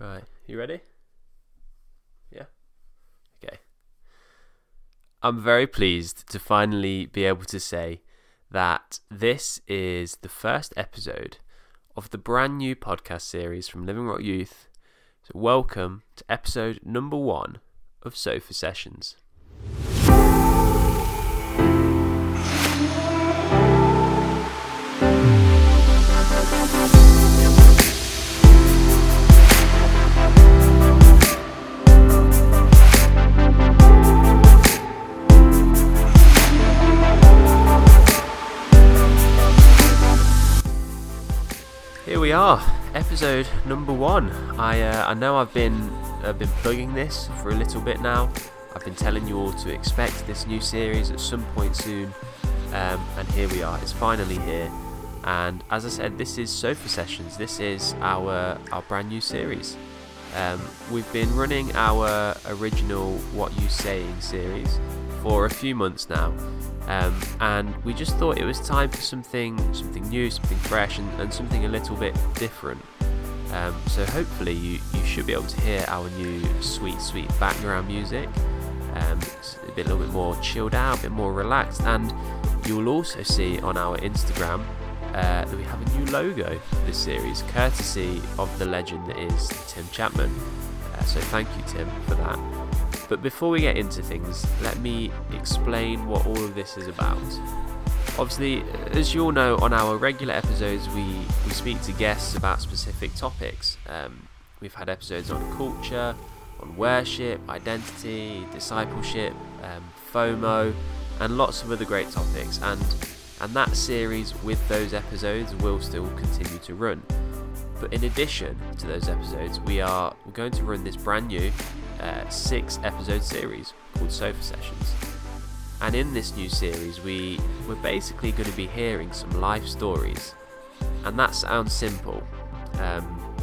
Right, you ready? Yeah. Okay. I'm very pleased to finally be able to say that this is the first episode of the brand new podcast series from Living Rock Youth. So, welcome to episode number one of Sofa Sessions. We are, episode number one. I uh, I know I've been I've been plugging this for a little bit now. I've been telling you all to expect this new series at some point soon, um, and here we are. It's finally here. And as I said, this is Sofa Sessions. This is our our brand new series. Um, we've been running our original What You Saying series for a few months now, um, and we just thought it was time for something something new, something fresh, and, and something a little bit different. Um, so hopefully you, you should be able to hear our new sweet sweet background music. Um, it's a bit a little bit more chilled out, a bit more relaxed, and you will also see on our Instagram uh, that we have a new logo for this series, courtesy of the legend that is Tim Chapman. Uh, so thank you, Tim, for that. But before we get into things, let me explain what all of this is about. Obviously, as you all know, on our regular episodes, we, we speak to guests about specific topics. Um, we've had episodes on culture, on worship, identity, discipleship, um, FOMO, and lots of other great topics. And and that series with those episodes will still continue to run. But in addition to those episodes, we are going to run this brand new uh, six episode series called Sofa Sessions. And in this new series, we we're basically going to be hearing some life stories, and that sounds simple. Um,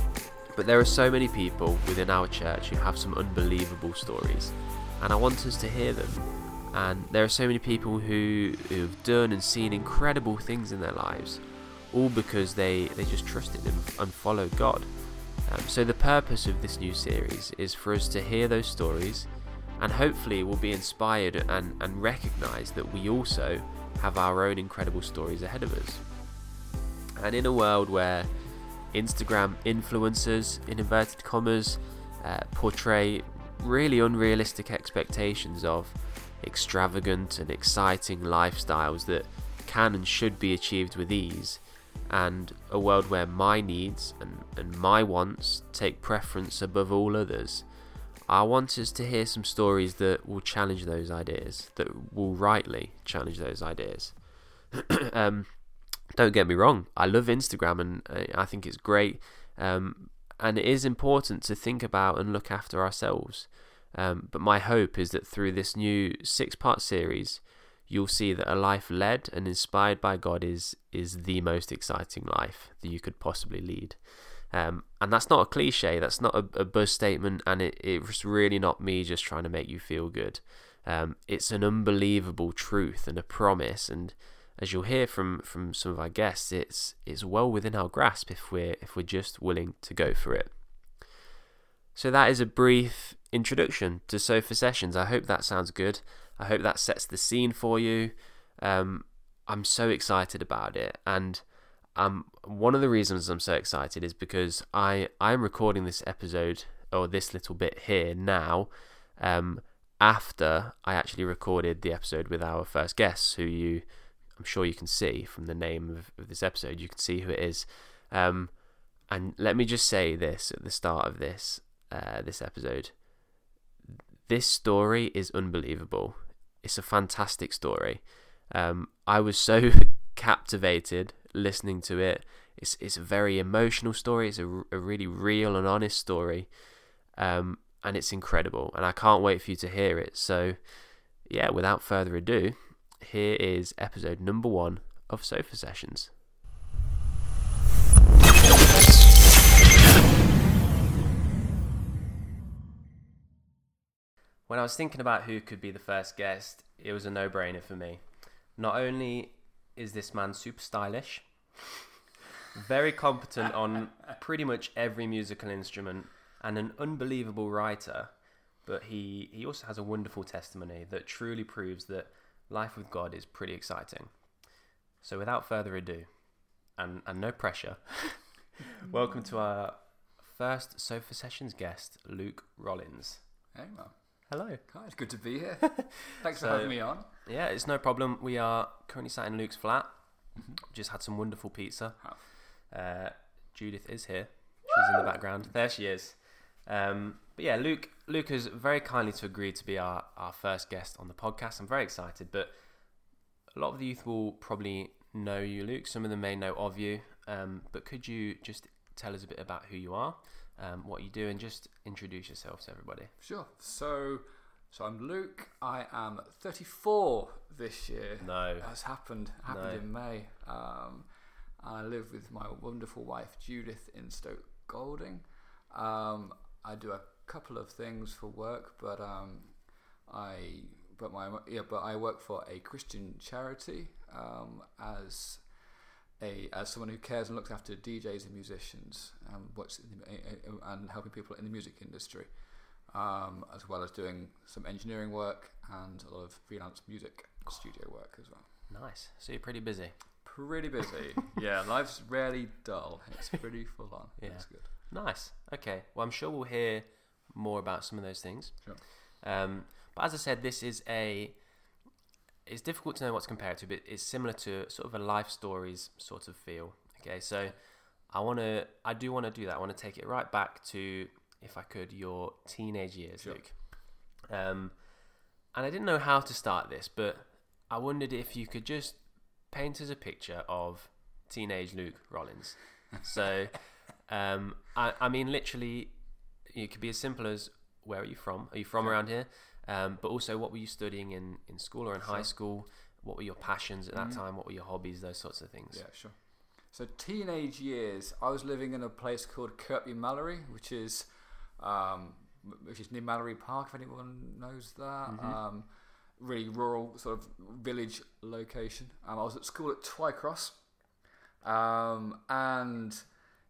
but there are so many people within our church who have some unbelievable stories, and I want us to hear them and there are so many people who who've done and seen incredible things in their lives, all because they they just trusted and, and followed God. Um, so the purpose of this new series is for us to hear those stories, and hopefully we'll be inspired and and recognise that we also have our own incredible stories ahead of us. And in a world where Instagram influencers, in inverted commas, uh, portray really unrealistic expectations of extravagant and exciting lifestyles that can and should be achieved with ease, and a world where my needs and, and my wants take preference above all others. I want us to hear some stories that will challenge those ideas, that will rightly challenge those ideas. um, don't get me wrong, I love Instagram and I think it's great. Um, and it is important to think about and look after ourselves. Um, but my hope is that through this new six part series, you'll see that a life led and inspired by God is, is the most exciting life that you could possibly lead. Um, and that's not a cliche, that's not a, a buzz statement, and it, it's really not me just trying to make you feel good. Um, it's an unbelievable truth and a promise, and as you'll hear from, from some of our guests, it's it's well within our grasp if we're if we're just willing to go for it. So that is a brief introduction to Sofa Sessions. I hope that sounds good. I hope that sets the scene for you. Um, I'm so excited about it, and um, one of the reasons I'm so excited is because I I'm recording this episode or this little bit here now, um, after I actually recorded the episode with our first guest, who you I'm sure you can see from the name of, of this episode. You can see who it is. Um, and let me just say this at the start of this uh, this episode. This story is unbelievable. It's a fantastic story. Um, I was so captivated listening to it. It's it's a very emotional story. It's a, a really real and honest story, um, and it's incredible. And I can't wait for you to hear it. So, yeah, without further ado, here is episode number one of Sofa Sessions. When I was thinking about who could be the first guest, it was a no brainer for me. Not only is this man super stylish, very competent on pretty much every musical instrument, and an unbelievable writer, but he, he also has a wonderful testimony that truly proves that life with God is pretty exciting. So, without further ado, and, and no pressure, welcome to our first Sofa Sessions guest, Luke Rollins. Hey, man. Hello. Hi, it's good to be here. Thanks So- for having me on. Yeah, it's no problem. We are currently sat in Luke's flat. Just had some wonderful pizza. Uh, Judith is here. She's in the background. There she is. Um, but yeah, Luke Luke has very kindly to agree to be our, our first guest on the podcast. I'm very excited, but a lot of the youth will probably know you, Luke. Some of them may know of you. Um, but could you just tell us a bit about who you are, um, what you do, and just introduce yourself to everybody? Sure. So, so I'm Luke. I am 34 this year. No. That's happened. Happened No. in May. Um, I live with my wonderful wife Judith in Stoke Golding. Um, I do a couple of things for work, but um, I but my yeah, but I work for a Christian charity um, as a as someone who cares and looks after DJs and musicians and works in the, and helping people in the music industry, um, as well as doing some engineering work and a lot of freelance music studio work as well. Nice. So you're pretty busy. Pretty busy. yeah, life's rarely dull. It's pretty full on. Yeah. That's good. Nice. Okay. Well, I'm sure we'll hear more about some of those things. Sure. Um, but as I said, this is a. It's difficult to know what to compare it to, but it's similar to sort of a life stories sort of feel. Okay, so I want to, I do want to do that. I want to take it right back to, if I could, your teenage years, Sure. Luke. Um, and I didn't know how to start this, but I wondered if you could just paint us a picture of teenage Luke Rollins. So, um, I, I mean, literally, it could be as simple as where are you from? Are you from around here? Um, but also, what were you studying in, in school or in high school? What were your passions at that Mhm. time? What were your hobbies? Those sorts of things. Yeah, sure. So teenage years, I was living in a place called Kirkby Mallory, which is um, which is near Mallory Park. If anyone knows that, Mhm. um, really rural sort of village location. Um, I was at school at Twycross, um, and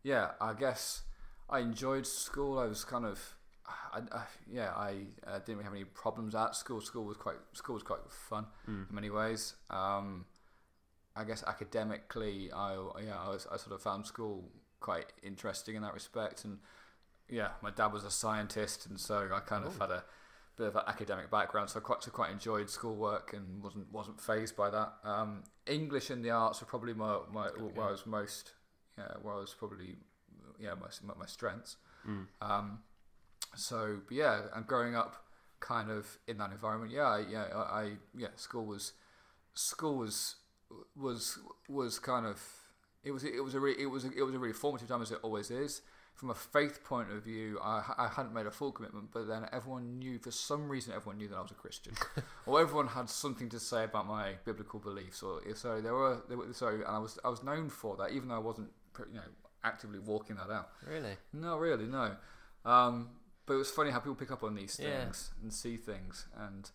yeah, I guess I enjoyed school. I was kind of I, I, yeah, I uh, didn't really have any problems at school. School was quite school was quite fun Mm. in many ways. Um, I guess academically, I yeah, I, was, I sort of found school quite interesting in that respect, and yeah, my dad was a scientist, and so I kind of Oh. had a bit of an academic background, so I quite so quite enjoyed schoolwork and wasn't wasn't phased by that. Um, English and the arts were probably my, my where I was most yeah where I was probably yeah my my, my strengths. Mm. Um, so but yeah, and growing up kind of in that environment, yeah, I, yeah, I, I yeah, school was school was was was kind of it was it was a re, it was a, it was a really formative time as it always is. From a faith point of view, I, I hadn't made a full commitment, but then everyone knew for some reason everyone knew that I was a Christian, or everyone had something to say about my biblical beliefs. Or so there were, there were so, and I was I was known for that, even though I wasn't you know actively walking that out. Really? No, really, no. Um, but it was funny how people pick up on these Yeah. things and see things, and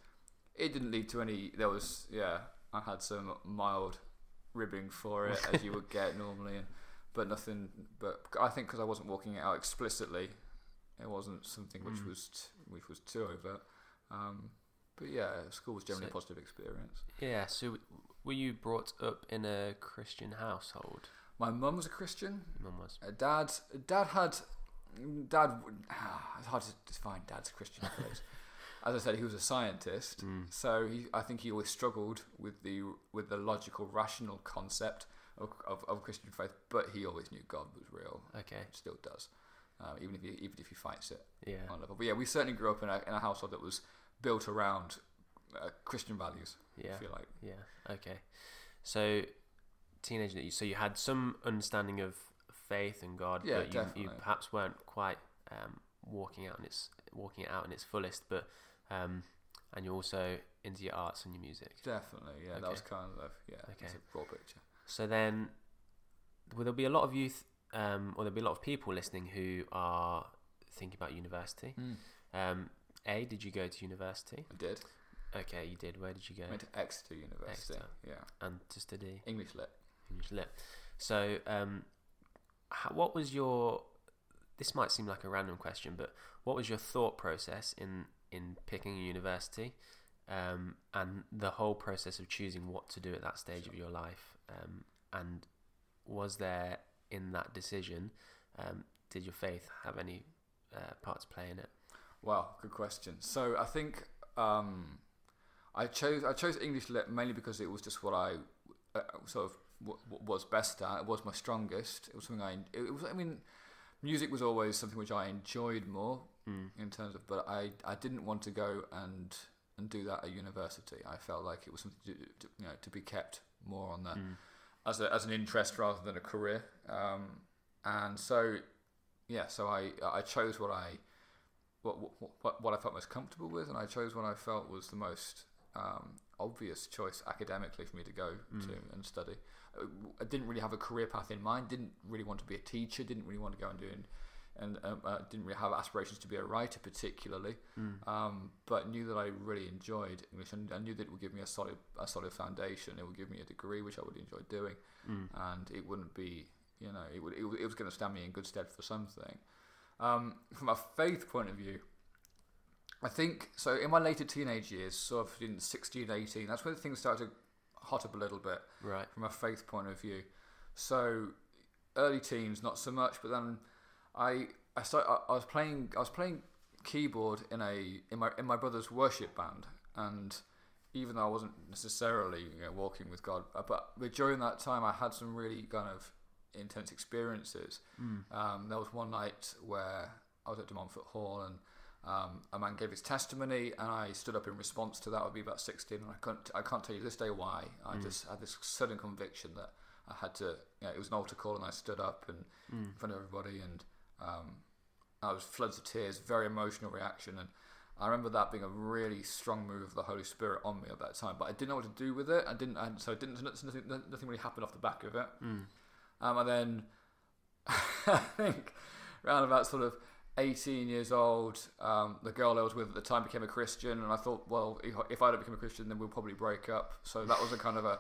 it didn't lead to any. There was, yeah, I had some mild ribbing for it, as you would get normally, and, but nothing. But I think because I wasn't walking it out explicitly, it wasn't something which Mm. was t- which was too overt. Um, but yeah, school was generally So- a positive experience. Yeah. So, were you brought up in a Christian household? My mum was a Christian. Mum was. Uh, dad, dad had, dad. It's hard to define dad's Christian phase. As I said, he was a scientist, Mm. so he, I think he always struggled with the with the logical, rational concept of, of, of Christian faith. But he always knew God was real. Okay. Still does, um, even if he even if he fights it Yeah. on level. But yeah, we certainly grew up in a in a household that was built around uh, Christian values. Yeah. I feel like Yeah. Okay. So, teenage. So you had some understanding of faith and God, Yeah, but you, you perhaps weren't quite um, walking out in its walking it out in its fullest. But um, and you're also into your arts and your music. definitely, yeah, that was kind of yeah, Okay. it's a broad picture. So then, will there be a lot of youth, um, or there'll be a lot of people listening who are thinking about university? Um, a, did you go to university? I did. Okay, you did. Where did you go? Went to Exeter University. Exeter. Yeah, And to study English lit. English lit. So, um, what was your this might seem like a random question, but what was your thought process in in picking a university, um, and the whole process of choosing what to do at that stage of your life? Um, and was there in that decision, um, did your faith have any uh, part to play in it? Well, good question. So I think um, I chose I chose English lit mainly because it was just what I uh, sort of w- w- was best at. It was my strongest. It was something I it was. I mean, music was always something which I enjoyed more Mm. in terms of, but I I didn't want to go and and do that at university. I felt like it was something to, to you know to be kept more on the Mm. as a, as an interest rather than a career. Um, and so, yeah, so I I chose what I what, what what I felt most comfortable with, and I chose what I felt was the most um, obvious choice academically for me to go Mm. to and study. Uh, I didn't really have a career path in mind. Didn't really want to be a teacher. Didn't really want to go and do and and um, uh, didn't really have aspirations to be a writer particularly. Mm. Um, but knew that I really enjoyed English, and I knew that it would give me a solid a solid foundation. It would give me a degree which I would enjoy doing Mm. and it wouldn't be, you know, it would it, it was going to stand me in good stead for something. Um, from a faith point of view, I think so. In my later teenage years, sort of in 16, 18, that's when things started to hot up a little bit Right. from a faith point of view. So early teens, not so much, but then I I started. I, I was playing I was playing keyboard in a in my in my brother's worship band, and even though I wasn't necessarily you know, walking with God, uh, but, but during that time I had some really kind of intense experiences. Mm. Um, there was one night where I was at De Montfort Hall and um, a man gave his testimony, and I stood up in response to that. I would be about sixteen, and I can't I can't tell you this day why. I Mm. just had this sudden conviction that I had to. You know, it was an altar call, and I stood up and Mm. in front of everybody, and um, I was floods of tears, very emotional reaction, and I remember that being a really strong move of the Holy Spirit on me at that time. But I didn't know what to do with it. I didn't, I, so I didn't. Nothing, nothing really happened off the back of it. Mm. Um, and then I think around about sort of 18 years old, um, the girl I was with at the time became a Christian, and I thought, well, if, I don't become a Christian, then we'll probably break up. So that was a kind of a,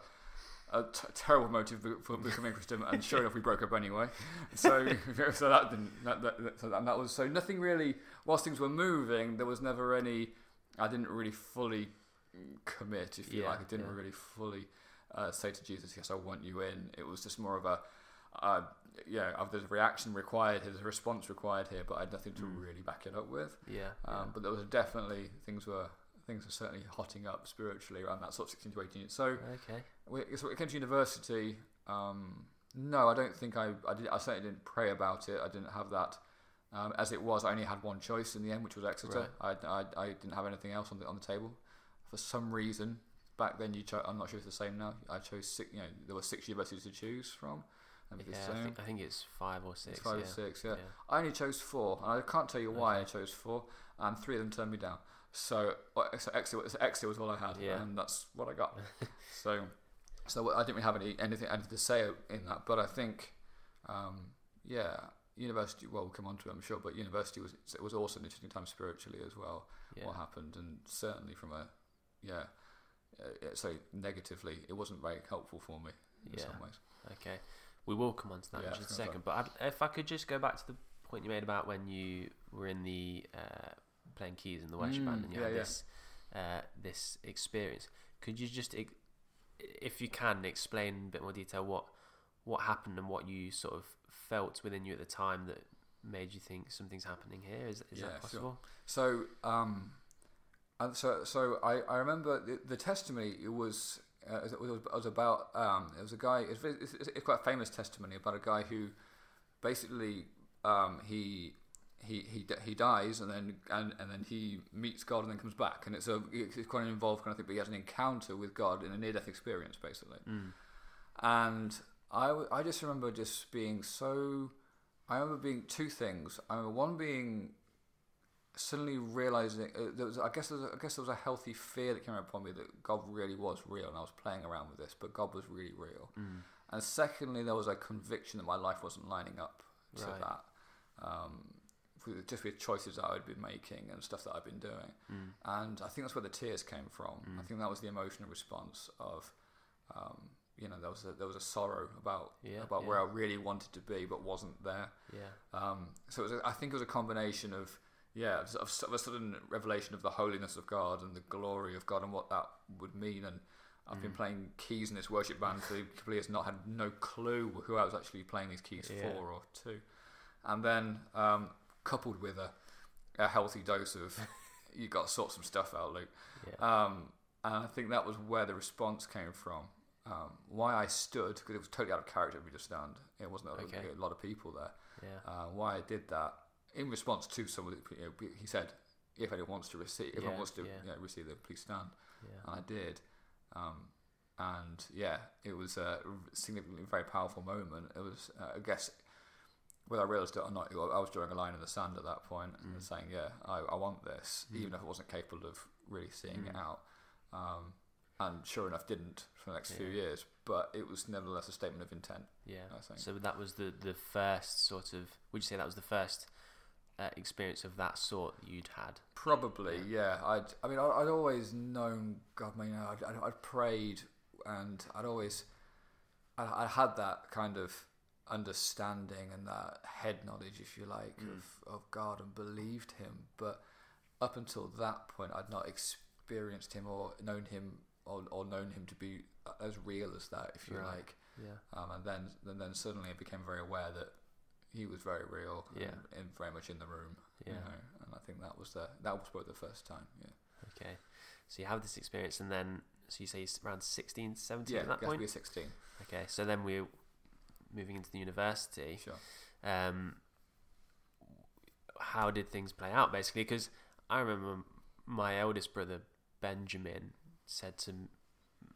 a t- terrible motive for becoming a Christian, and sure enough, we broke up anyway. So, so that didn't, that, that, so that, and that was so nothing really. Whilst things were moving, there was never any. I didn't really fully commit, if you Yeah, like. I didn't yeah. really fully uh, say to Jesus, "Yes, I want you in." It was just more of a, uh, yeah, there's a reaction required here, there's a response required here, but I had nothing to Mm. really back it up with. Yeah. Um, but there was definitely things were things were certainly hotting up spiritually around that sort of 16 to 18. So. Okay. we- so it came to university, um, no, I don't think I I, did, I certainly didn't pray about it. I didn't have that. Um, as it was, I only had one choice in the end, which was Exeter. I, I, I didn't have anything else on the on the table. For some reason, back then you chose. I'm not sure if it's the same now. I chose six. You know, there were six universities to choose from. And Yeah, I think, I think it's five or six. It's five yeah. or six. Yeah. Yeah. I only chose four, and I can't tell you why I chose four, and three of them turned me down. So, uh, so was- Exeter was all I had, Yeah. and that's what I got. so, so I didn't really have any anything anything to say in that, but I think, um, yeah, university. Well, we'll come on to it, I'm sure, but university was it was also an interesting time spiritually as well. What happened, and certainly from a, yeah, uh, so negatively, it wasn't very helpful for me in some ways. Okay. We will come on to that Yeah, in just a second. But I'd, if I could just go back to the point you made about when you were in the uh, playing keys in the band Mm, and you yeah, had this uh, this experience. Could you just, if you can, explain in a bit more detail what what happened and what you sort of felt within you at the time that made you think something's happening here? Is, is Yeah, that sure. possible? So, um, and so, so I, I remember the, the testimony. It was, uh, it was, it was about. Um, it was a guy. It's, it's, it's quite a famous testimony about a guy who, basically, um, he. He, he he dies and then and, and then he meets God and then comes back and it's a it's quite an involved kind of thing but he has an encounter with God in a near death experience basically Mm. and I just remember just being so. I remember being two things. I remember one being suddenly realizing uh, there was. I guess there was, I guess there was a healthy fear that came upon me that God really was real, and I was playing around with this, but God was really real. Mm. And secondly, there was a conviction that my life wasn't lining up to Right. that. Um, with, just with choices that I'd been making and stuff that I'd been doing. Mm. And I think that's where the tears came from. I Mm. think that was the emotional response of, um, you know there was a, there was a sorrow about Yeah, about yeah. where I really wanted to be but wasn't there. Yeah. Um, so it was a, I think it was a combination of yeah of, of, a sudden revelation of the holiness of God and the glory of God and what that would mean. And I've Mm. been playing keys in this worship band for couple of not had no clue who I was actually playing these keys Yeah. for or to. And then um, coupled with a, a healthy dose of you got to sort some stuff out, Luke. Yeah. Um, and I think that was where the response came from. Um, why I stood, because it was totally out of character for me to stand. It wasn't a, Okay. a lot of people there. yeah. Uh, why I did that in response to someone, you know, he said, if anyone wants to receive, if anyone Yeah, wants to yeah. you know, receive them, please stand. Yeah. And I did. Um, and yeah, it was a significantly very powerful moment. It was, uh, I guess, whether I realised it or not, I was drawing a line in the sand at that point Mm. and saying, yeah, I, I want this, even if I wasn't capable of really seeing it Mm. out. Um, and sure enough, didn't for the next few years. But it was nevertheless a statement of intent. Yeah. I think. So that was the the first sort of. Would you say that was the first uh, experience of that sort you'd had? Probably, yeah. I'd, I mean, I'd, I'd always known God. I mean, I'd, I'd, I'd prayed, and I'd always, I, I had that kind of understanding and that head knowledge, if you like, of, of God and believed Him. But up until that point, I'd not experienced Him or known Him or, or known Him to be as real as that, if you Right. like. Yeah. Um, and then, and then suddenly I became very aware that He was very real Yeah. and, and very much in the room. Yeah. You know, and I think that was the that was probably the first time. Yeah. Okay. So you have this experience, and then so you say around 16, 17 Yeah, at that point. be 16. Okay. So then we're moving into the university. Sure. um, how did things play out basically? Because I remember my eldest brother Benjamin said to,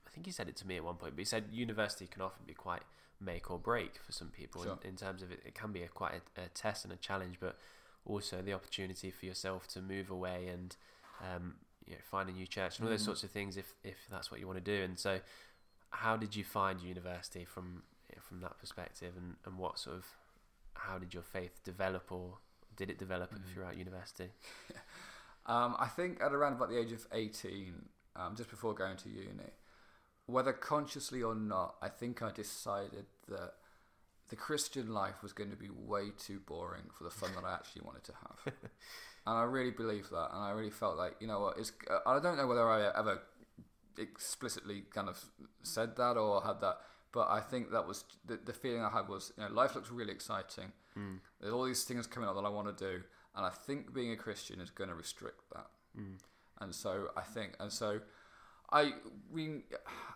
I think he said it to me at one point, but he said university can often be quite make or break for some people Sure. in, in terms of it. It can be a quite a, a test and a challenge, but also the opportunity for yourself to move away and um, you know, find a new church and all those Mm. sorts of things if if that's what you want to do. And so, how did you find university from from that perspective, and, and what sort of how did your faith develop, or did it develop Mm. throughout university? Um, I think at around about the age of 18, um, just before going to uni, whether consciously or not, I think I decided that the Christian life was going to be way too boring for the fun that I actually wanted to have. and I really believed that. And I really felt like, you know what, it's, uh, I don't know whether I ever explicitly kind of said that or had that, but I think that was the, the feeling I had was, you know, life looks really exciting. Mm. There's all these things coming up that I want to do, and I think being a Christian is going to restrict that. Mm. And so I think, and so I, we,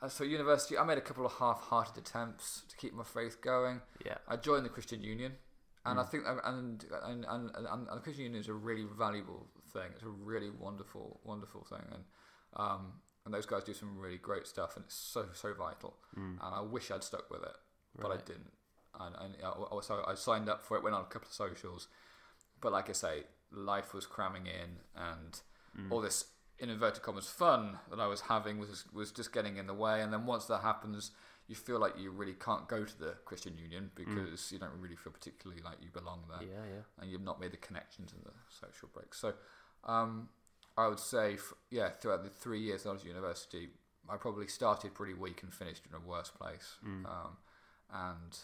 so university, I made a couple of half-hearted attempts to keep my faith going. Yeah. I joined the Christian Union, and I Mm. think, and and, and and the Christian Union is a really valuable thing. It's a really wonderful, wonderful thing, and um, and those guys do some really great stuff, and it's so so vital. Mm. And I wish I'd stuck with it, but I didn't. And, and I, I- so I signed up for it, went on a couple of socials, but like I say, life was cramming in, and Mm. all this in inverted commas fun that I was having was was just getting in the way. And then once that happens, you feel like you really can't go to the Christian Union because you don't really feel particularly like you belong there, Yeah, yeah. and you've not made the connections and the social breaks. So, um, I would say, f- yeah, throughout the three years that I was at university, I probably started pretty weak and finished in a worse place. Mm. Um, and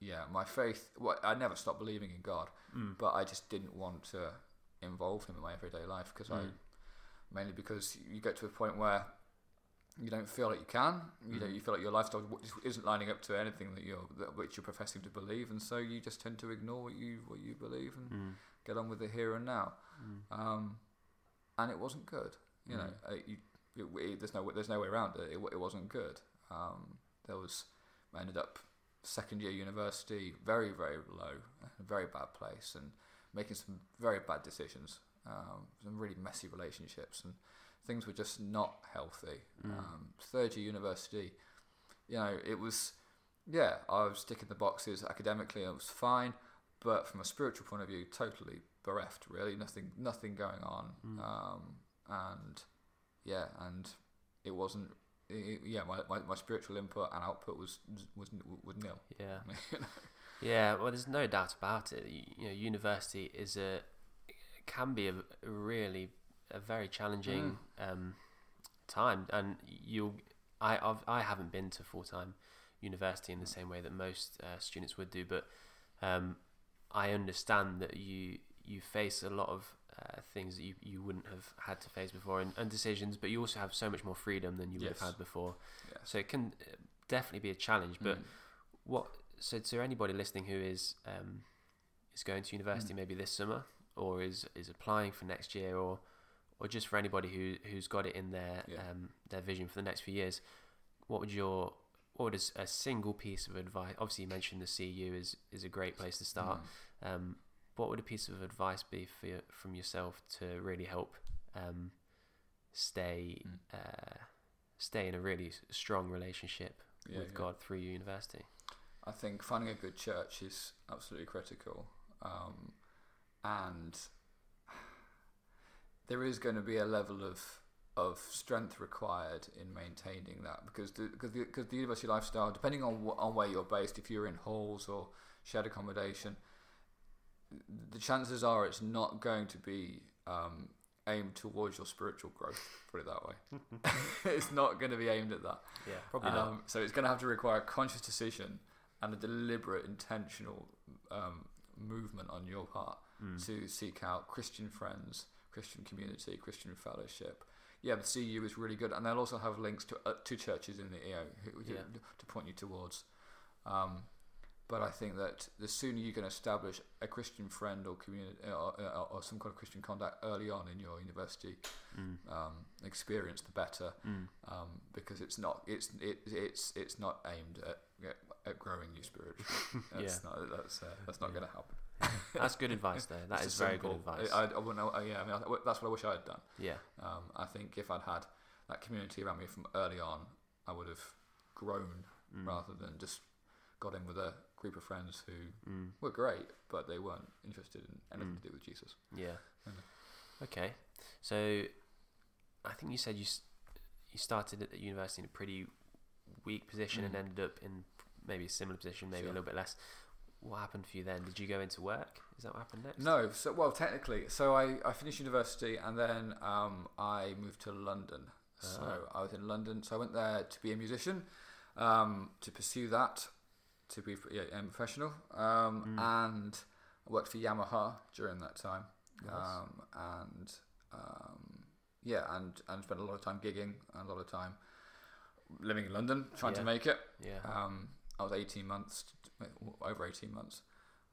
yeah, my faith, well, I never stopped believing in God, Mm. but I just didn't want to involve Him in my everyday life because I, Mm. Mainly because you get to a point where you don't feel like you can. You know, Mhm. you feel like your lifestyle isn't lining up to anything that you're that which you're professing to believe, and so you just tend to ignore what you what you believe and Mm. get on with the here and now. Mm. Um, and it wasn't good. You know, uh, you, it, it, there's no there's no way around it. It, it wasn't good. Um, there was I ended up second year university, very very low, very bad place, and making some very bad decisions. Um, some really messy relationships, and things were just not healthy. Mm. Um, third year university, you know, it was yeah, I was ticking the boxes academically, it was fine, but from a spiritual point of view, totally bereft. Really, nothing, nothing going on. Mm. Um, and yeah, and it wasn't. i yeah, my, my, my spiritual input and output was was was nil. Yeah. You know? Yeah, well, there's no doubt about it. You, you know, university is a can be a, a really a very challenging Mm. um, time, and you'll. I I've, I haven't been to full time university in the same way that most uh, students would do, but um, I understand that you you face a lot of uh, things that you, you wouldn't have had to face before and, and decisions, but you also have so much more freedom than you would Yes. have had before. Yes. So it can uh, definitely be a challenge. But Mm. what so to anybody listening who is um, is going to university Mm. maybe this summer or is is applying for next year or or just for anybody who who's got it in their Yeah. um, their vision for the next few years, what would your what would a single piece of advice? Obviously, you mentioned the CU is is a great place to start. Mm. Um, what would a piece of advice be for your, from yourself to really help um, stay Mm. uh, stay in a really strong relationship Yeah, with yeah. God through university? I think finding a good church is absolutely critical, um, and there is going to be a level of of strength required in maintaining that because the, because the, because the university lifestyle, depending on wh- on where you're based, if you're in halls or shared accommodation, the chances are it's not going to be um, aimed towards your spiritual growth. Put it that way. it's not going to be aimed at that. Yeah, probably not. Um, so it's going to have to require a conscious decision and a deliberate, intentional um, movement on your part Mm. to seek out Christian friends, Christian community, Christian fellowship. Yeah, the CU is really good, and they'll also have links to uh, to churches in the EO who, to, Yeah. to point you towards. Um, but I think that the sooner you can establish a Christian friend or community or, or, or some kind of Christian contact early on in your university Mm. um, experience, the better Mm. um, because it's not it's it, it's it's not aimed at at, at growing you spiritually. That's Yeah. not that's uh, that's not Yeah. going to happen. That's good advice, though. That is very good advice. I, I, wouldn't uh, yeah, I mean, I, that's what I wish I had done. yeah, Um, I think if I'd had that community around me from early on, I would have grown Mm. rather than just got in with a group of friends who Mm. were great, but they weren't interested in anything Mm. to do with Jesus. Yeah. Okay. So, I think you said you you started at university in a pretty weak position and Mm. ended up in maybe a similar position, maybe a little bit less. What happened for you then? Did you go into work? Is that what happened next? No, so well, technically, so I, I finished university and then um, I moved to London. So Ah. I was in London, so I went there to be a musician, um, to pursue that, to be yeah, a professional, um, Mm. and I worked for Yamaha during that time, Nice. um, and um, yeah, and and spent a lot of time gigging and a lot of time living in London, trying Yeah. to make it. Yeah. Um, I was 18 months, over 18 months.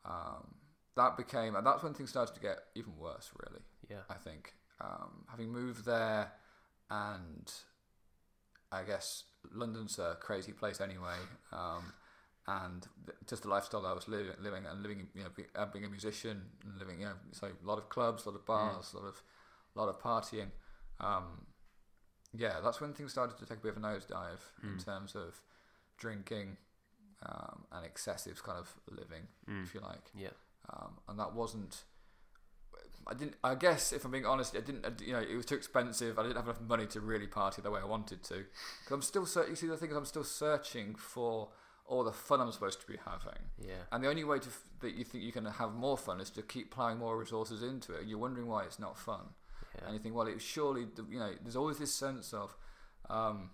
Um, that became, and that's when things started to get even worse, really, yeah. I think. Um, having moved there, and I guess London's a crazy place anyway, um, and th- just the lifestyle that I was living, living and living, you know, be, uh, being a musician and living, you know, so a lot of clubs, a lot of bars, a lot of, a lot of partying. Um, yeah, that's when things started to take a bit of a nosedive in Mm. terms of drinking um, and excessive kind of living, Mm. if you like. Yeah. Um, and that wasn't. I didn't. I guess if I'm being honest, I didn't. I You know, it was too expensive. I didn't have enough money to really party the way I wanted to. Because I'm still. Ser- you see, the thing is, I'm still searching for all the fun I'm supposed to be having. Yeah. And the only way to f- that you think you can have more fun is to keep plowing more resources into it. You're wondering why it's not fun. Yeah. And you think, well, it surely, you know, there's always this sense of, um,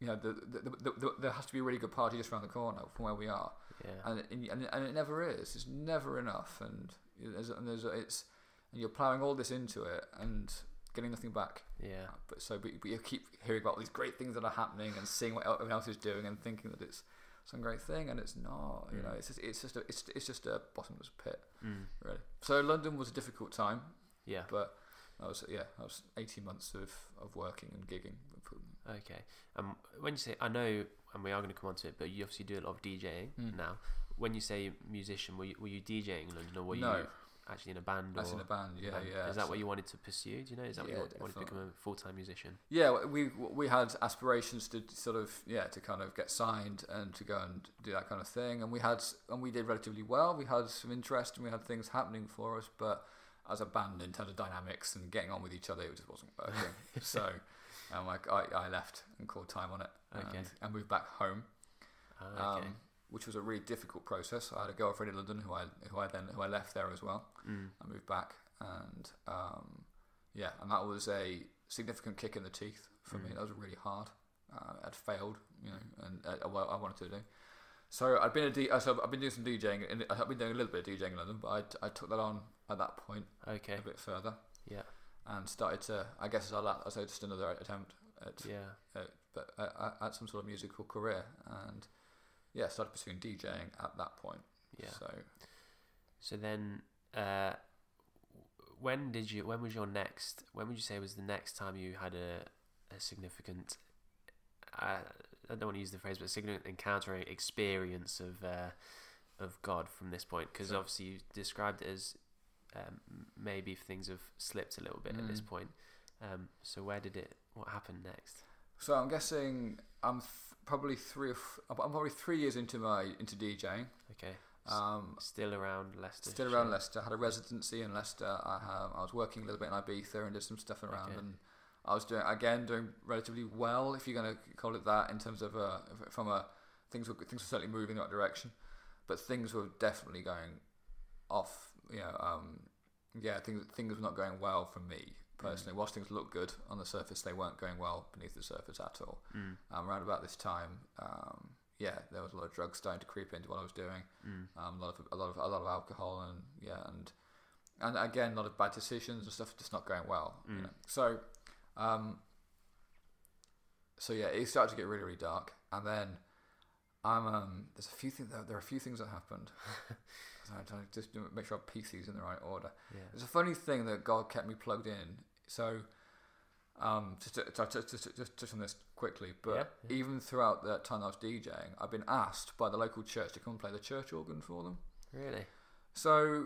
you know, the, the, the, the, there has to be a really good party just around the corner from where we are, yeah. and and, and, it never is. It's never enough, and there's, and there's it's, and you're plowing all this into it and getting nothing back. yeah. But so, but, but you keep hearing about these great things that are happening and seeing what everyone else is doing and thinking that it's some great thing, and it's not. You know, Mm. it's just it's just a, it's it's just a bottomless pit, Mm. really. So London was a difficult time. Yeah. But that was yeah, that was eighteen months of, of working and gigging. Okay. Um, when you say, I know, and we are going to come on to it, but you obviously do a lot of DJing Mm. now. When you say musician, were you, were you DJing in London or were no, you actually in a band? that's or in a band. Yeah, band? yeah. Is that what you wanted to pursue? Do you know? Is that what Yeah, you wanted, wanted to become a full time musician? Yeah, we we had aspirations to sort of yeah to kind of get signed and to go and do that kind of thing, and we had and we did relatively well. We had some interest and we had things happening for us, but as a band in terms of dynamics and getting on with each other, it just wasn't working. so, um, like I, I left and called time on it, and, Okay. and moved back home. Ah, okay. um, which was a really difficult process. I had a girlfriend in London who I who I then who I left there as well. Mm. I moved back, and um, yeah, and that was a significant kick in the teeth for me. Mm. That was really hard. uh, had failed, you know, and uh, what I wanted to do. So I'd been a D, uh, so I've been doing some DJing, and I've been doing a little bit of DJing in London, but I, I took that on at that point Okay. a bit further Yeah. And started to, I guess, I I say just another attempt at, Yeah. uh, but uh, at some sort of musical career, and yeah, started pursuing DJing at that point. Yeah. So So then, uh, when did you? When was your next? When would you say was the next time you had a a significant? Uh, I don't want to use the phrase, but significant encountering experience of uh, of God from this point, because Sure. obviously you described it as um, maybe things have slipped a little bit at this Mm. point. Um, so where did it? What happened next? So I'm guessing I'm th- probably three. Or f- I'm probably three years into my into DJing. Okay, Um, still around Leicester. still around Leicester. I had a residency in Leicester. I have, I was working a little bit in Ibiza and did some stuff around, Okay. and I was doing again doing relatively well, if you're going to call it that, in terms of uh, from a things were things were certainly moving in that direction, but things were definitely going off. You know, um, yeah, things things were not going well for me personally. Whilst things looked good on the surface, they weren't going well beneath the surface at all. Mm. Um, around about this time, um, yeah, there was a lot of drugs starting to creep into what I was doing. Mm. Um, a lot of a lot of a lot of alcohol and yeah, and and again, a lot of bad decisions and stuff just not going well. You Mm. know? So, um, so yeah, it started to get really really dark, and then I'm um, there's a few things there are a few things that happened. I'm trying to just make sure I piece these in the right order. Yeah. It's a funny thing that God kept me plugged in. So, um, just to, to, to, just touch on this quickly, but Yeah, yeah. even throughout that time I was DJing, I've been asked by the local church to come and play the church organ for them. Really? So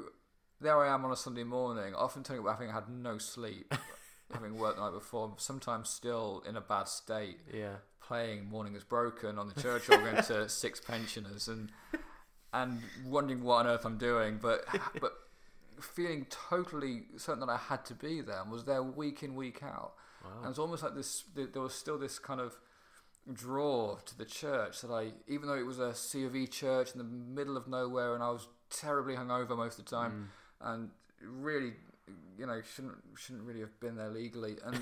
there I am on a Sunday morning, often telling about having had no sleep, having worked the night before, sometimes still in a bad state, Yeah. playing "Morning Is Broken" on the church organ to six pensioners, and and wondering what on earth I'm doing, but but feeling totally certain that I had to be there and was there week in week out. And Wow. it's almost like this. There was still this kind of draw to the church that I, even though it was a C of E church in the middle of nowhere, and I was terribly hungover most of the time, Mm. and really, you know, shouldn't shouldn't really have been there legally, and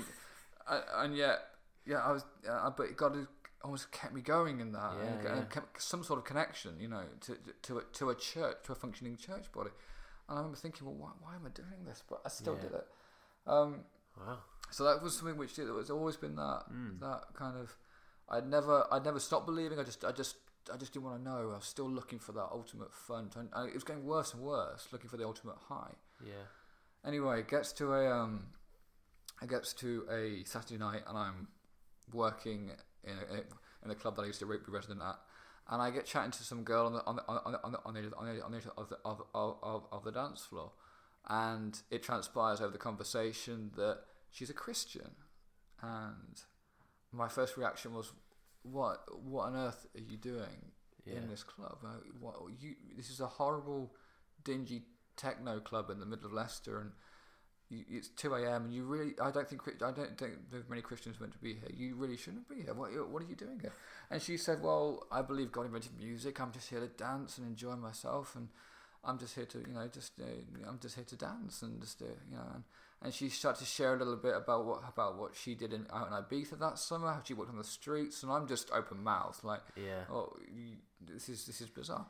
and- and yet, yeah, I was, uh, but God has almost kept me going in that, and, Yeah, and kept some sort of connection, you know, to to a, to a church, to a functioning church body. And I remember thinking, well, why, why am I doing this? But I still Yeah. did it. Um, Wow. so that was something which did. It was always been that Mm. that kind of. I'd never I'd never stopped believing. I just I just I just didn't want to know. I was still looking for that ultimate fun. And and it was getting worse and worse, looking for the ultimate high. Yeah. Anyway, it gets to a um, it gets to a Saturday night, and I'm working in a, in a club that I used to be resident at, and I get chatting to some girl on the on the on the on the on the, on the, on the of, the of, of, of, of the dance floor, and it transpires over the conversation that she's a Christian, and my first reaction was, "What what on earth are you doing Yeah. in this club. Uh, what you? This is a horrible, dingy techno club in the middle of Leicester, and you, it's two a.m. and you really, I don't think, I don't think there's many Christians meant to be here. You really shouldn't be here. What, what are you doing here? And she said, "Well, I believe God invented music. I'm just here to dance and enjoy myself, and I'm just here to, you know, just uh, I'm just here to dance and just, uh, you know." And, and she started to share a little bit about what about what she did in, out in Ibiza that summer, how she walked on the streets, and I'm just open mouthed, like, Yeah. oh, you, this is this is bizarre.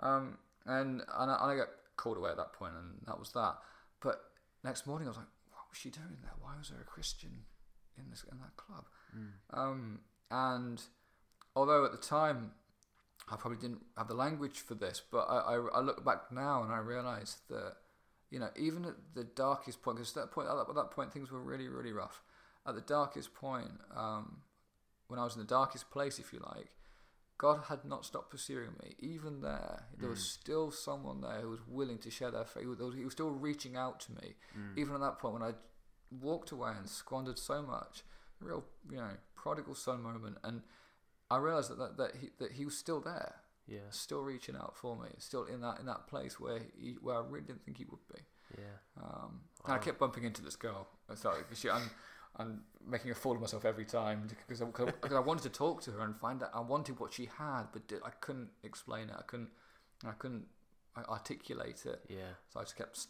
Um, and and I, and I got called away at that point, and that was that. But next morning, I was like, what was she doing there? Why was there a Christian in this in that club? Mm. Um, and although at the time I probably didn't have the language for this, but I, I, I look back now and I realise that you know even at the darkest point, because at that point at that, at that point things were really really rough. At the darkest point, um, when I was in the darkest place, if you like, God had not stopped pursuing me. Even there, there was Mm. still someone there who was willing to share their faith. He was, he was still reaching out to me Mm. even at that point when I walked away and squandered so much. Real, you know prodigal son moment, and I realized that that, that he that he was still there, Yeah. still reaching out for me, still in that in that place where he where I really didn't think he would be. Yeah. Um, And I kept bumping into this girl. Like she, I'm I'm making a fool of myself every time because I, because I wanted to talk to her and find out. I wanted what she had, but I couldn't explain it. I couldn't I couldn't articulate it. Yeah. So I just kept,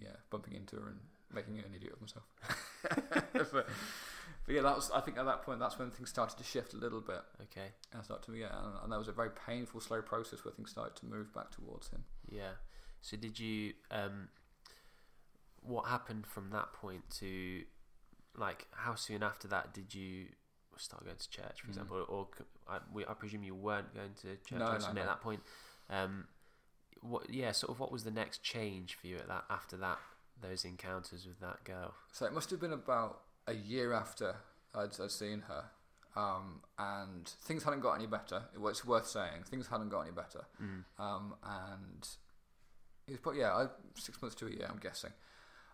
yeah, bumping into her and making an idiot of myself. but, but yeah, that was. I think at that point, that's when things started to shift a little bit. Okay. And started to yeah, and, and that was a very painful, slow process where things started to move back towards him. Yeah. So did you? Um, what happened from that point to, like, how soon after that did you start going to church, for Mm. example, or I, we, I presume you weren't going to church No, or no, at that point. Um, what? Yeah. Sort of. What was the next change for you at that after that? Those encounters with that girl. So it must have been about a year after I'd, I'd seen her, um, and things hadn't got any better. It was worth saying things hadn't got any better, Mm. um, and it was probably yeah, I, six months to a year, I'm guessing.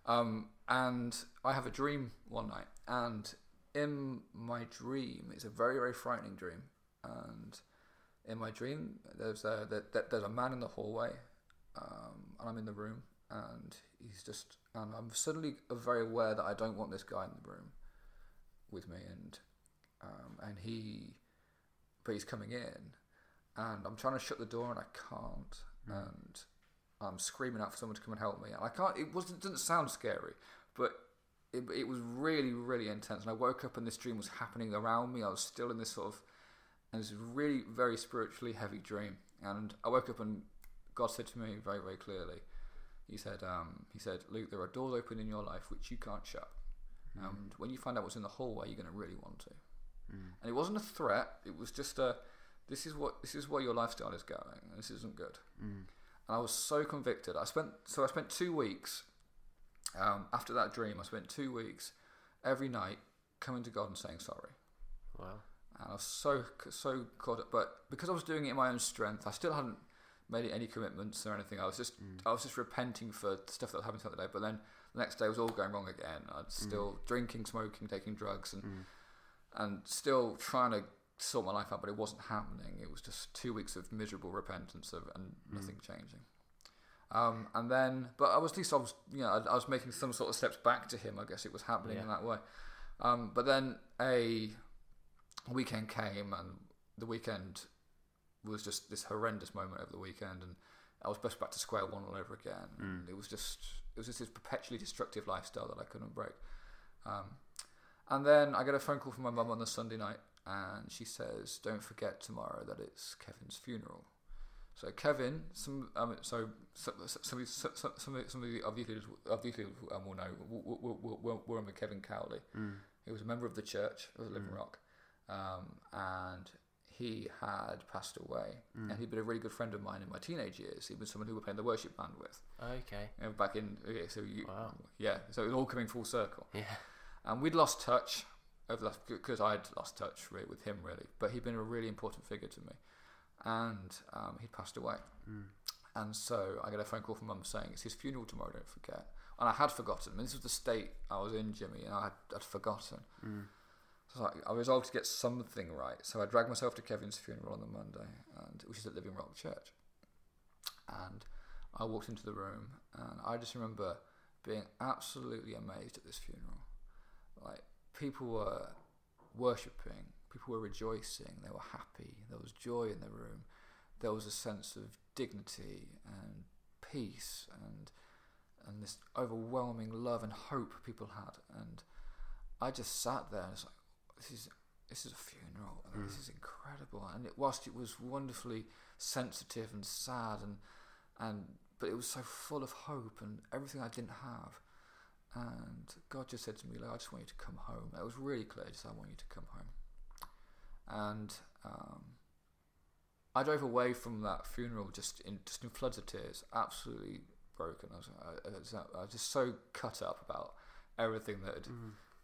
Um, and I have a dream one night, and in my dream, it's a very very frightening dream, and in my dream, there's a there, there- there's a man in the hallway, um, and I'm in the room, and he's just, and I'm suddenly very aware that I don't want this guy in the room with me, and um, and he, but he's coming in, and I'm trying to shut the door and I can't, and I'm screaming out for someone to come and help me, and I can't. It wasn't didn't sound scary, but it, it was really really intense, and I woke up and this dream was happening around me. I was still in this sort of, and this really very spiritually heavy dream, and I woke up and God said to me very very clearly, He said, um, He said, Luke, there are doors open in your life which you can't shut. Mm. And when you find out what's in the hallway, you're going to really want to. Mm. And it wasn't a threat. It was just a, this is what this is where your lifestyle is going. And this isn't good. Mm. And I was so convicted. I spent so I spent two weeks um, after that dream. I spent two weeks every night coming to God and saying sorry. Wow. And I was so so caught up, but because I was doing it in my own strength, I still hadn't made any commitments or anything. I was just mm. I was just repenting for stuff that was happening the day. But then the next day was all going wrong again. I'd mm. still drinking, smoking, taking drugs, and mm. and still trying to sort my life out, but it wasn't happening. It was just two weeks of miserable repentance of, and nothing changing. Um, and then, but I was at least I was, you know, I, I was making some sort of steps back to him. I guess it was happening in that way. Um, but then a weekend came, and the weekend was just this horrendous moment over the weekend, and I was just back to square one all over again. And it was just, it was just this perpetually destructive lifestyle that I couldn't break. Um, and then I get a phone call from my mum on the Sunday night, and she says, "Don't forget tomorrow that it's Kevin's funeral." So Kevin, some um, so some some some some, some, some of the of you of you um, will know will, will remember Kevin Cowley. He was a member of the church of Living Rock, um, and he had passed away. And he'd been a really good friend of mine in my teenage years. He was someone who we were playing the worship band with. Okay. You know, back in okay, so you, Wow. yeah, so it was all coming full circle. Yeah. And we'd lost touch because I'd lost touch really with him really, but he'd been a really important figure to me, and um, he'd passed away. And so I get a phone call from mum saying it's his funeral tomorrow. Don't forget. And I had forgotten. And this was the state I was in, Jimmy, and I had, I'd forgotten. So I, I resolved to get something right. So I dragged myself to Kevin's funeral on the Monday, and which is at Living Rock Church. And I walked into the room, and I just remember being absolutely amazed at this funeral. People were worshipping, people were rejoicing, they were happy. There was joy in the room. There was a sense of dignity and peace and and this overwhelming love and hope people had. And I just sat there and was like, this is this is a funeral. and This hmm. is incredible. And it, whilst it was wonderfully sensitive and sad and and but it was so full of hope and everything I didn't have. And God just said to me, like, I just want you to come home. It was really clear, just I want you to come home. And um, I drove away from that funeral just in just in floods of tears, absolutely broken. I was, I, I was, I was just so cut up about everything that, had,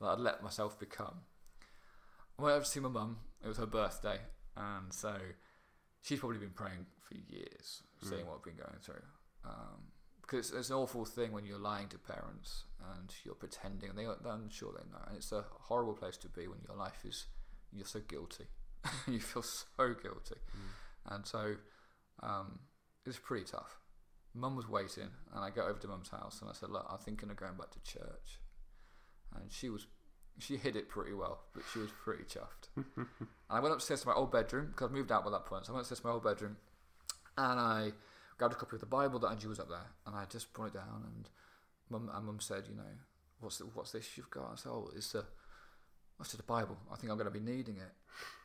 that I'd let myself become. I went over to see my mum. It was her birthday, and so she's probably been praying for years, seeing what I've been going through. Um, because it's an awful thing when you're lying to parents and you're pretending, and they, I'm sure they know. And it's a horrible place to be when your life is, you're so guilty. you feel so guilty. And so um, it was pretty tough. Mum was waiting, and I go over to Mum's house, and I said, "Look, I'm thinking of going back to church." And she was, she hid it pretty well, but she was pretty chuffed. and I went upstairs to my old bedroom because I'd moved out by that point. So I went upstairs to my old bedroom, and I grabbed a copy of the Bible that I knew was up there, and I just brought it down. And Mum and Mum said, "You know, what's the, what's this you've got? I said, oh, it's the what's the Bible? I think I'm going to be needing it.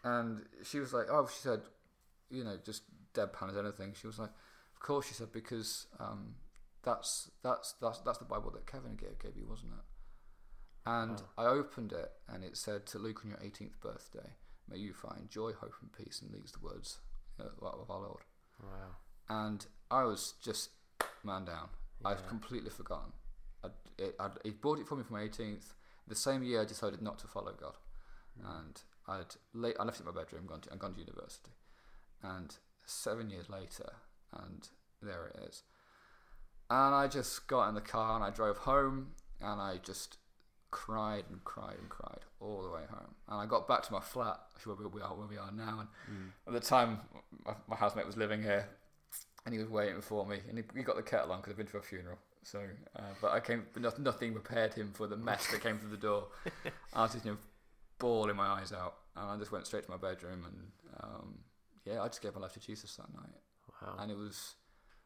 And she was like, oh, she said, you know, just deadpan as anything. She was like, of course, she said, because um, that's that's that's that's the Bible that Kevin gave, gave you, wasn't it? And I opened it, and it said, "To Luke on your 18th birthday, may you find joy, hope, and peace." And these the words uh, of our Lord. Wow. And I was just man down. I'd Yeah. completely forgotten. I'd, it, I'd, he bought it for me for my 18th. The same year, I decided not to follow God, hmm. and I'd late, I left it in my bedroom, gone to, and gone to university. And seven years later, and there it is. And I just got in the car and I drove home, and I just cried and cried and cried all the way home. And I got back to my flat, where we are, where we are now. And hmm. at the time, my, my housemate was living here, and he was waiting for me. And he, he got the kettle on because I've been to a funeral. So, uh, but I came, but nothing prepared him for the mess that came through the door. I was just, you know, bawling my eyes out, and I just went straight to my bedroom, and um, yeah, I just gave my life to Jesus that night Wow. and it was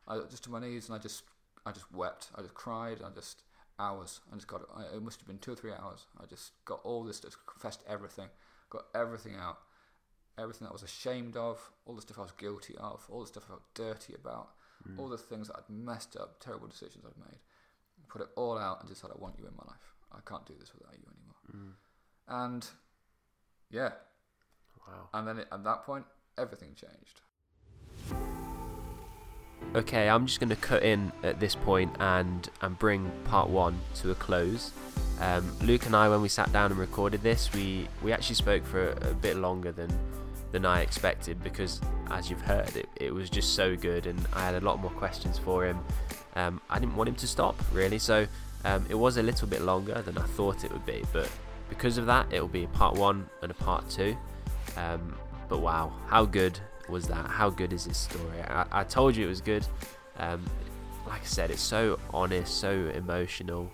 I just to my knees and I just I just wept. I just cried. I just hours. I just got it. Must have been two or three hours. I just got all this, just confessed everything, got everything out, everything that I was ashamed of, all the stuff I was guilty of, all the stuff I felt dirty about, Mm. all the things that I'd messed up, terrible decisions I'd made. Put it all out and just said, I want you in my life. I can't do this without you anymore. Mm. And yeah, Wow. and then it, at that point, everything changed. Okay, I'm just going to cut in at this point and and bring part one to a close. Um, Luke and I, when we sat down and recorded this, we we actually spoke for a, a bit longer than than I expected because, as you've heard, it, it was just so good, and I had a lot more questions for him. Um, I didn't want him to stop really, so um, it was a little bit longer than I thought it would be, but because of that, it will be a part one and a part two. Um, but wow, how good was that? How good is this story? I, I told you it was good. Um, like I said, it's so honest, so emotional.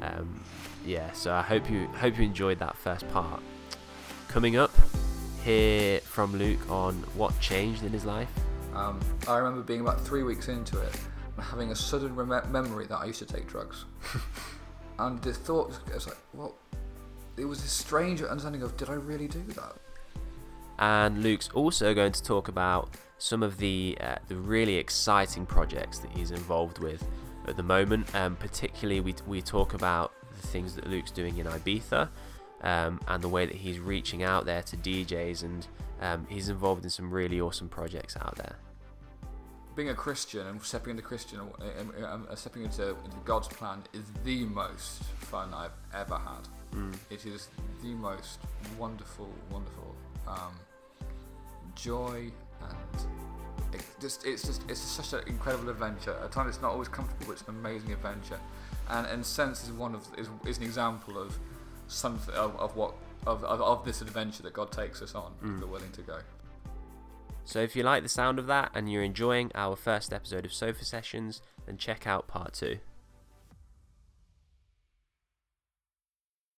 Um, yeah, so I hope you hope you enjoyed that first part. Coming up, hear from Luke on what changed in his life. Um, I remember being about three weeks into it and having a sudden rem- memory that I used to take drugs. and the thought was, was like, well, it was this strange understanding of, did I really do that? and Luke's also going to talk about some of the uh, the really exciting projects that he's involved with at the moment. Um, particularly, we we talk about the things that Luke's doing in Ibiza, um, and the way that he's reaching out there to DJs, and um, he's involved in some really awesome projects out there. Being a Christian and stepping into Christian, uh, um, uh, stepping into, into God's plan is the most fun I've ever had. It is the most wonderful, wonderful um, joy and it just it's just it's such an incredible adventure. At times it's not always comfortable, but it's an amazing adventure. And and sense is one of is, is an example of something of, of what of, of, of this adventure that God takes us on mm. if we're willing to go. So if you like the sound of that and you're enjoying our first episode of Sofa Sessions, then check out part two.